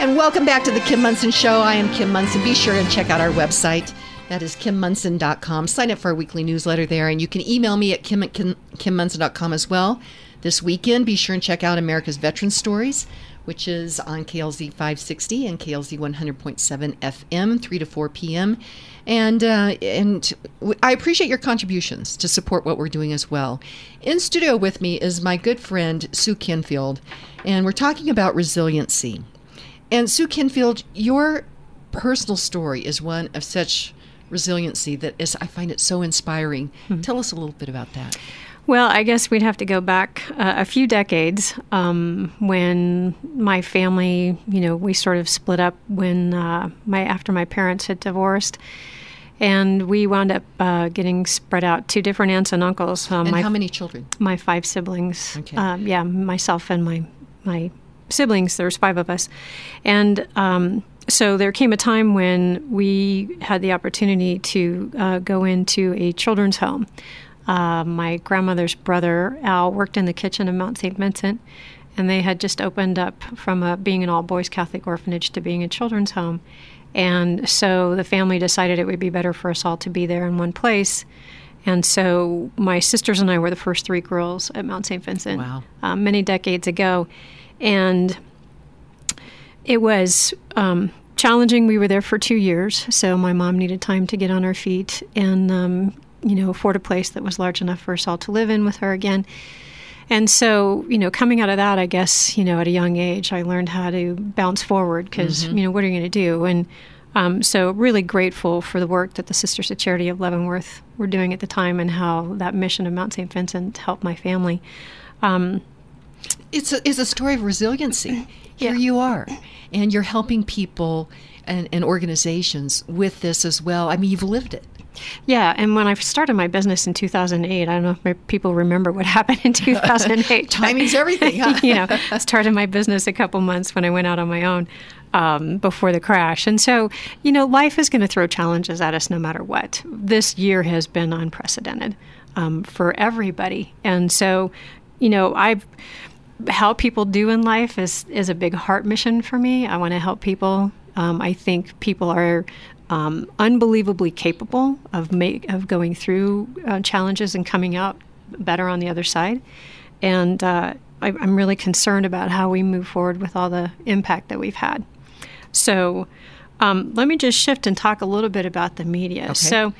And welcome back to the Kim Monson Show. I am Kim Monson. Be sure and check out our website. That is kimmonson.com. Sign up for our weekly newsletter there, and you can email me at kim at kim, kimmonson.com as well. This weekend, be sure and check out America's Veteran Stories which is on KLZ 560 and KLZ 100.7 FM, 3 to 4 p.m. And uh, and I appreciate your contributions to support what we're doing as well. In studio with me is my good friend Sue Kenfield, and we're talking about resiliency. And Sue Kenfield, your personal story is one of such resiliency that is I find it so inspiring. Hmm. Tell us a little bit about that. Well, I guess we'd have to go back uh, a few decades um, when my family, you know, we sort of split up when uh, my after my parents had divorced, and we wound up uh, getting spread out to different aunts and uncles. Um, and my, how many children? My five siblings. Okay. Um, yeah, myself and my my siblings. There's five of us, and. Um, so there came a time when we had the opportunity to uh, go into a children's home uh, my grandmother's brother, Al, worked in the kitchen of Mount St. Vincent, and they had just opened up from a, being an all boys Catholic orphanage to being a children's home. And so the family decided it would be better for us all to be there in one place. And so my sisters and I were the first three girls at Mount St. Vincent wow. um, many decades ago. And it was um, challenging. We were there for two years, so my mom needed time to get on her feet and um, you know, afford a place that was large enough for us all to live in with her again. And so, you know, coming out of that, I guess, you know, at a young age, I learned how to bounce forward because, mm-hmm. you know, what are you going to do? And um, so, really grateful for the work that the Sisters of Charity of Leavenworth were doing at the time and how that mission of Mount St. Vincent helped my family. Um, it's, a, it's a story of resiliency. Here yeah. you are, and you're helping people and, and organizations with this as well. I mean, you've lived it. Yeah, and when I started my business in 2008, I don't know if people remember what happened in 2008. Timing's everything, huh? you know, I started my business a couple months when I went out on my own um, before the crash. And so, you know, life is going to throw challenges at us no matter what. This year has been unprecedented um, for everybody. And so, you know, I've how people do in life is is a big heart mission for me. I want to help people. Um, I think people are um, unbelievably capable of make, of going through uh, challenges and coming out better on the other side. And uh, I, I'm really concerned about how we move forward with all the impact that we've had. So um, let me just shift and talk a little bit about the media. Okay. So,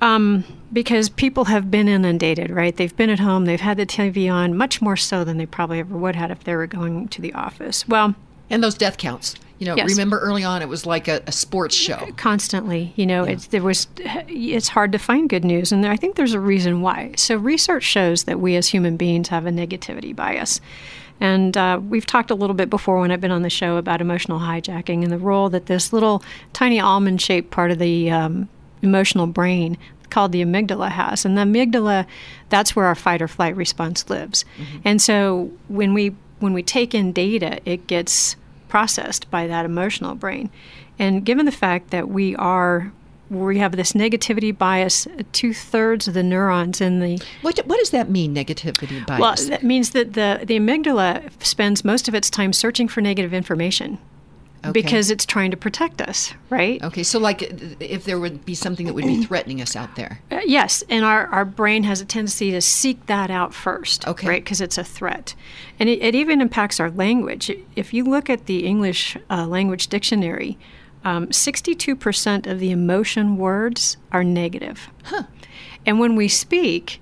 um, because people have been inundated, right? They've been at home, they've had the TV on much more so than they probably ever would have had if they were going to the office. Well, and those death counts. You know, yes. remember early on it was like a, a sports show. Constantly, you know, yeah. it's there was it's hard to find good news, and there, I think there's a reason why. So research shows that we as human beings have a negativity bias. And uh, we've talked a little bit before when I've been on the show about emotional hijacking and the role that this little tiny almond shaped part of the um, emotional brain called the amygdala has. And the amygdala, that's where our fight or flight response lives. Mm-hmm. And so when we when we take in data, it gets processed by that emotional brain. And given the fact that we are we have this negativity bias, two thirds of the neurons in the. What, what does that mean, negativity bias? Well, that means that the, the amygdala spends most of its time searching for negative information. Okay. Because it's trying to protect us, right? Okay, so like if there would be something that would be threatening us out there. Uh, yes, and our, our brain has a tendency to seek that out first, okay. right? Because it's a threat. And it, it, even impacts our language. If you look at the English uh, language dictionary, um, 62% of the emotion words are negative. Huh. And when we speak,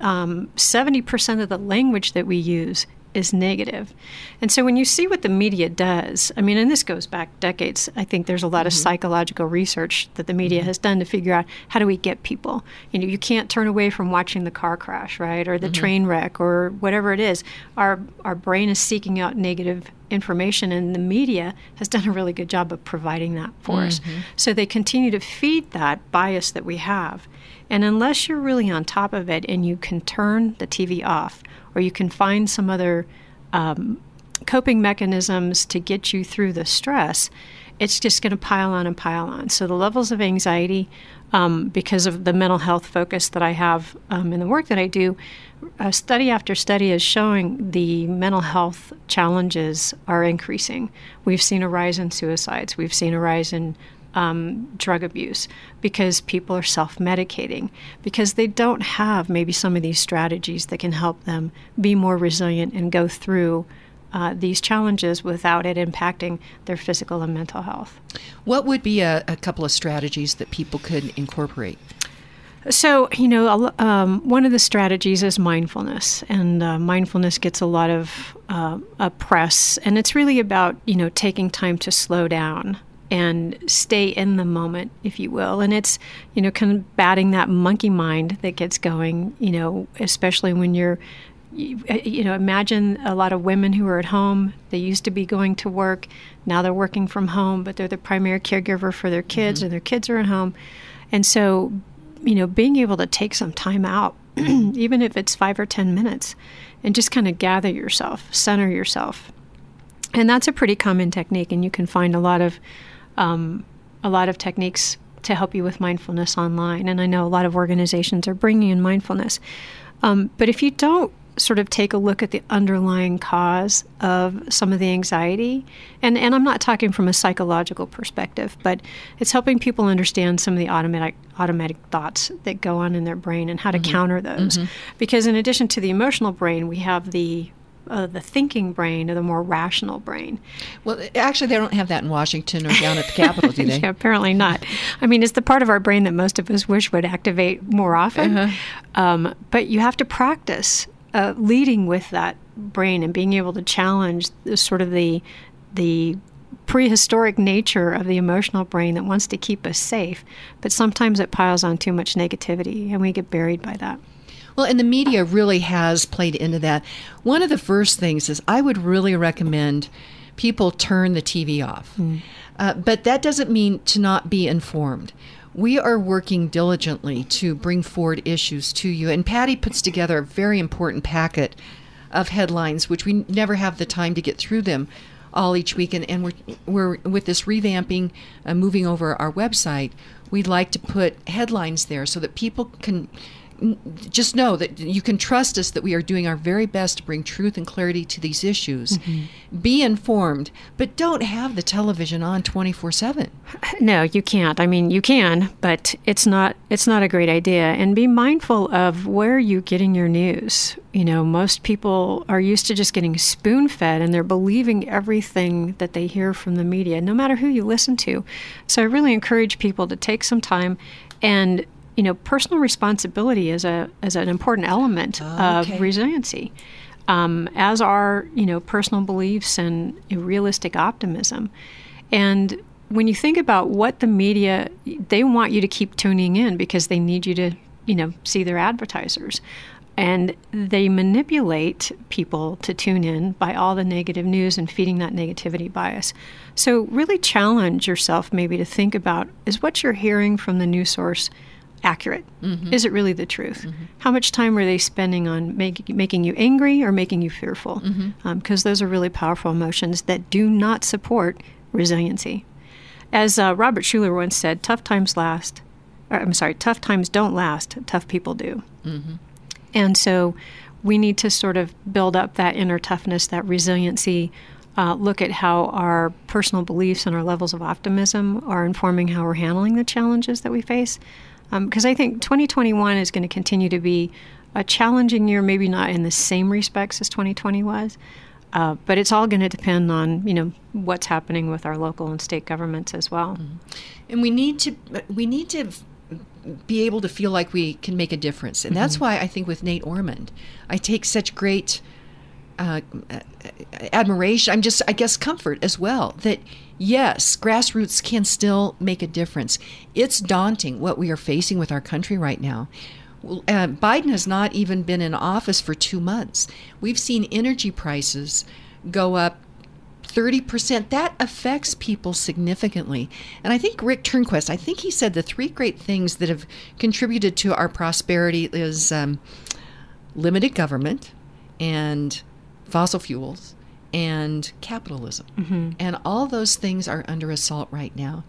um, 70% of the language that we use is negative. And so when you see what the media does, I mean, and this goes back decades, I think there's a lot mm-hmm. of psychological research that the media mm-hmm. has done to figure out how do we get people. You know, you can't turn away from watching the car crash, right? Or the mm-hmm. train wreck or whatever it is. Our our brain is seeking out negative information and the media has done a really good job of providing that for us. Mm-hmm. So they continue to feed that bias that we have. And unless you're really on top of it and you can turn the TV off or you can find some other um, coping mechanisms to get you through the stress, it's just going to pile on and pile on. So the levels of anxiety, um, because of the mental health focus that I have um, in the work that I do, uh, study after study is showing the mental health challenges are increasing. We've seen a rise in suicides. We've seen a rise in um, drug abuse because people are self medicating, because they don't have maybe some of these strategies that can help them be more resilient and go through uh, these challenges without it impacting their physical and mental health. What would be a, a couple of strategies that people could incorporate? So, you know, um, one of the strategies is mindfulness, and uh, mindfulness gets a lot of uh, press, and it's really about, you know, taking time to slow down and stay in the moment, if you will. And it's, you know, combating that monkey mind that gets going, you know, especially when you're, you, you, know, imagine a lot of women who are at home. They used to be going to work. Now they're working from home, but they're the primary caregiver for their kids, mm-hmm. and their kids are at home. And so, you know, being able to take some time out, even if it's five or 10 minutes, and just kind of gather yourself, center yourself. And that's a pretty common technique, and you can find a lot of um, a lot of techniques to help you with mindfulness online. And I know a lot of organizations are bringing in mindfulness. Um, but if you don't sort of take a look at the underlying cause of some of the anxiety, and, and I'm not talking from a psychological perspective, but it's helping people understand some of the automatic automatic thoughts that go on in their brain and how to mm-hmm. counter those. Mm-hmm. Because in addition to the emotional brain, we have the uh, the thinking brain or the more rational brain. Well, actually, they don't have that in Washington or down at the Capitol, do they? yeah, apparently not. I mean, it's the part of our brain that most of us wish would activate more often. Uh-huh. Um, but you have to practice uh, leading with that brain and being able to challenge the, sort of the the prehistoric nature of the emotional brain that wants to keep us safe, but sometimes it piles on too much negativity and we get buried by that. Well, and the media really has played into that. One of the first things is I would really recommend people turn the TV off. Mm. Uh, but that doesn't mean to not be informed. we are working diligently to bring forward issues to you. And Patty puts together a very important packet of headlines, which we never have the time to get through them all each week. And, and we're, we're with this revamping, uh, moving over our website, we'd like to put headlines there so that people can just know that you can trust us that we are doing our very best to bring truth and clarity to these issues. Mm-hmm. Be informed, but don't have the television on 24/7. No, you can't. I mean, you can, but it's not it's not a great idea and be mindful of where you're getting your news. You know, most people are used to just getting spoon-fed and they're believing everything that they hear from the media, no matter who you listen to. So I really encourage people to take some time and you know, personal responsibility is a is an important element oh, okay. of resiliency, um, as are you know personal beliefs and realistic optimism. And when you think about what the media, they want you to keep tuning in because they need you to you know see their advertisers. And they manipulate people to tune in by all the negative news and feeding that negativity bias. So, really challenge yourself maybe to think about is what you're hearing from the news source accurate? Mm-hmm. Is it really the truth? Mm-hmm. How much time are they spending on make, making you angry or making you fearful? Because mm-hmm. um, those are really powerful emotions that do not support resiliency. As uh, Robert Schuller once said, tough times last. Or, I'm sorry, tough times don't last, tough people do. Mm-hmm. And so we need to sort of build up that inner toughness, that resiliency. Uh, look at how our personal beliefs and our levels of optimism are informing how we're handling the challenges that we face because um, I think 2021 is going to continue to be a challenging year, maybe not in the same respects as 2020 was. Uh, but it's all going to depend on you know what's happening with our local and state governments as well. Mm-hmm. And we need to we need to be able to feel like we can make a difference, and mm-hmm. that's why I think with Nate Ormond, I take such great uh, admiration. I'm just I guess comfort as well that yes, grassroots can still make a difference. It's daunting what we are facing with our country right now. Uh, Biden has not even been in office for two months. We've seen energy prices go up 30%. That affects people significantly. And I think Rick Turnquist, I think he said the three great things that have contributed to our prosperity is um, limited government and fossil fuels and capitalism. Mm-hmm. And all those things are under assault right now.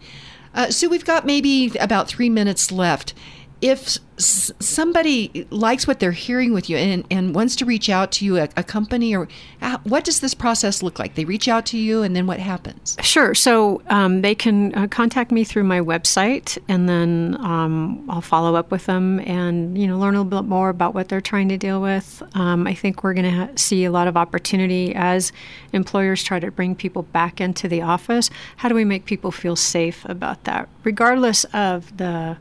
Uh, so we've got maybe about three minutes left if somebody likes what they're hearing with you and, and wants to reach out to you, a, a company, or uh, what does this process look like? They reach out to you, and then what happens? Sure. So um, they can uh, contact me through my website, and then um, I'll follow up with them and you know learn a little bit more about what they're trying to deal with. Um, I think we're going to ha- see a lot of opportunity as employers try to bring people back into the office. How do we make people feel safe about that, regardless of the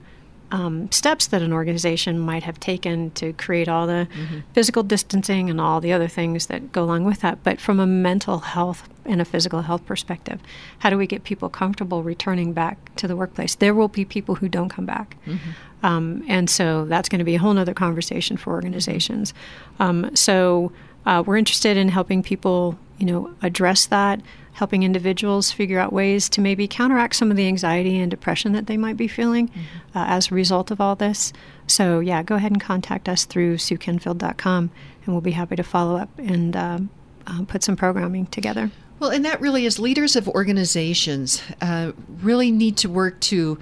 um, steps that an organization might have taken to create all the mm-hmm. physical distancing and all the other things that go along with that. But from a mental health and a physical health perspective, how do we get people comfortable returning back to the workplace? There will be people who don't come back. Mm-hmm. Um, and so that's going to be a whole other conversation for organizations. Um, so uh, we're interested in helping people, you know, address that helping individuals figure out ways to maybe counteract some of the anxiety and depression that they might be feeling mm-hmm. uh, as a result of all this. So, yeah, go ahead and contact us through suekenfield.com, and we'll be happy to follow up and uh, uh, put some programming together. Well, and that really is leaders of organizations uh, really need to work to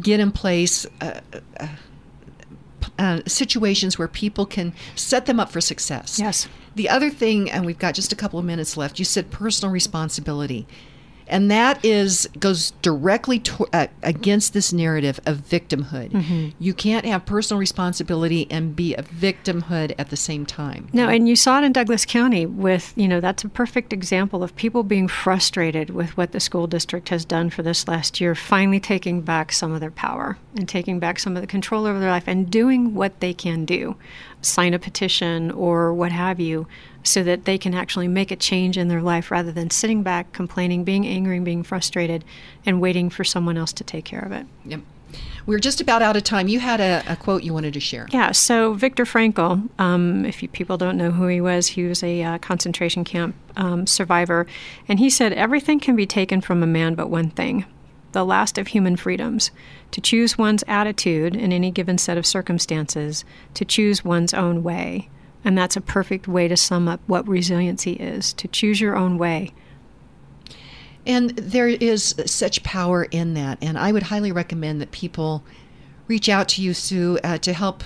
get in place uh, uh, situations where people can set them up for success. Yes. The other thing, and we've got just a couple of minutes left, you said personal responsibility and that is goes directly to, uh, against this narrative of victimhood. Mm-hmm. You can't have personal responsibility and be a victimhood at the same time. No, and you saw it in Douglas County with you know that's a perfect example of people being frustrated with what the school district has done for this last year, finally taking back some of their power and taking back some of the control over their life and doing what they can do, sign a petition or what have you so that they can actually make a change in their life rather than sitting back, complaining, being angry, and being frustrated, and waiting for someone else to take care of it. Yep. We're just about out of time. You had a, a quote you wanted to share. Yeah, so Viktor Frankl, um, if you, people don't know who he was, he was a uh, concentration camp um, survivor. And he said, Everything can be taken from a man but one thing the last of human freedoms, to choose one's attitude in any given set of circumstances, to choose one's own way. And that's a perfect way to sum up what resiliency is to choose your own way. And there is such power in that. And I would highly recommend that people reach out to you, Sue, uh, to help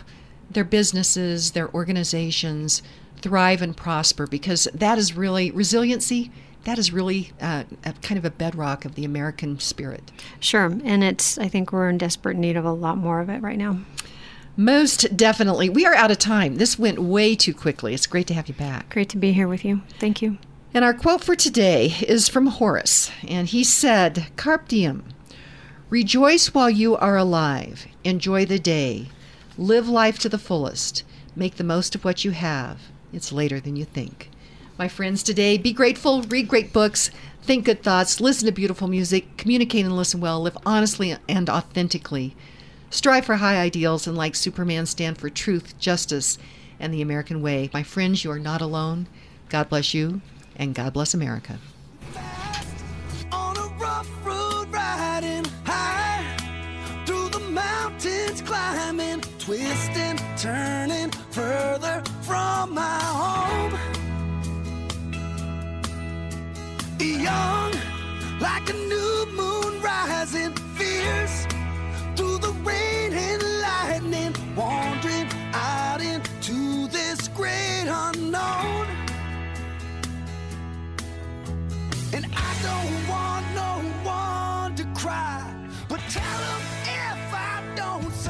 their businesses, their organizations thrive and prosper because that is really resiliency. That is really uh, a kind of a bedrock of the American spirit. Sure. And it's, I think we're in desperate need of a lot more of it right now. Most definitely. We are out of time. This went way too quickly. It's great to have you back. Great to be here with you. Thank you. And our quote for today is from Horace, and he said, Carpe diem. Rejoice while you are alive. Enjoy the day. Live life to the fullest. Make the most of what you have. It's later than you think. My friends, today, be grateful, read great books, think good thoughts, listen to beautiful music, communicate and listen well, live honestly and authentically. Strive for high ideals and, like Superman, stand for truth, justice, and the American way. My friends, you are not alone. God bless you, and God bless America. twisting, turning further from my home. Young, like a new moon through the rain and lightning, wandering out into this great unknown. And I don't want no one to cry, but tell them if I don't.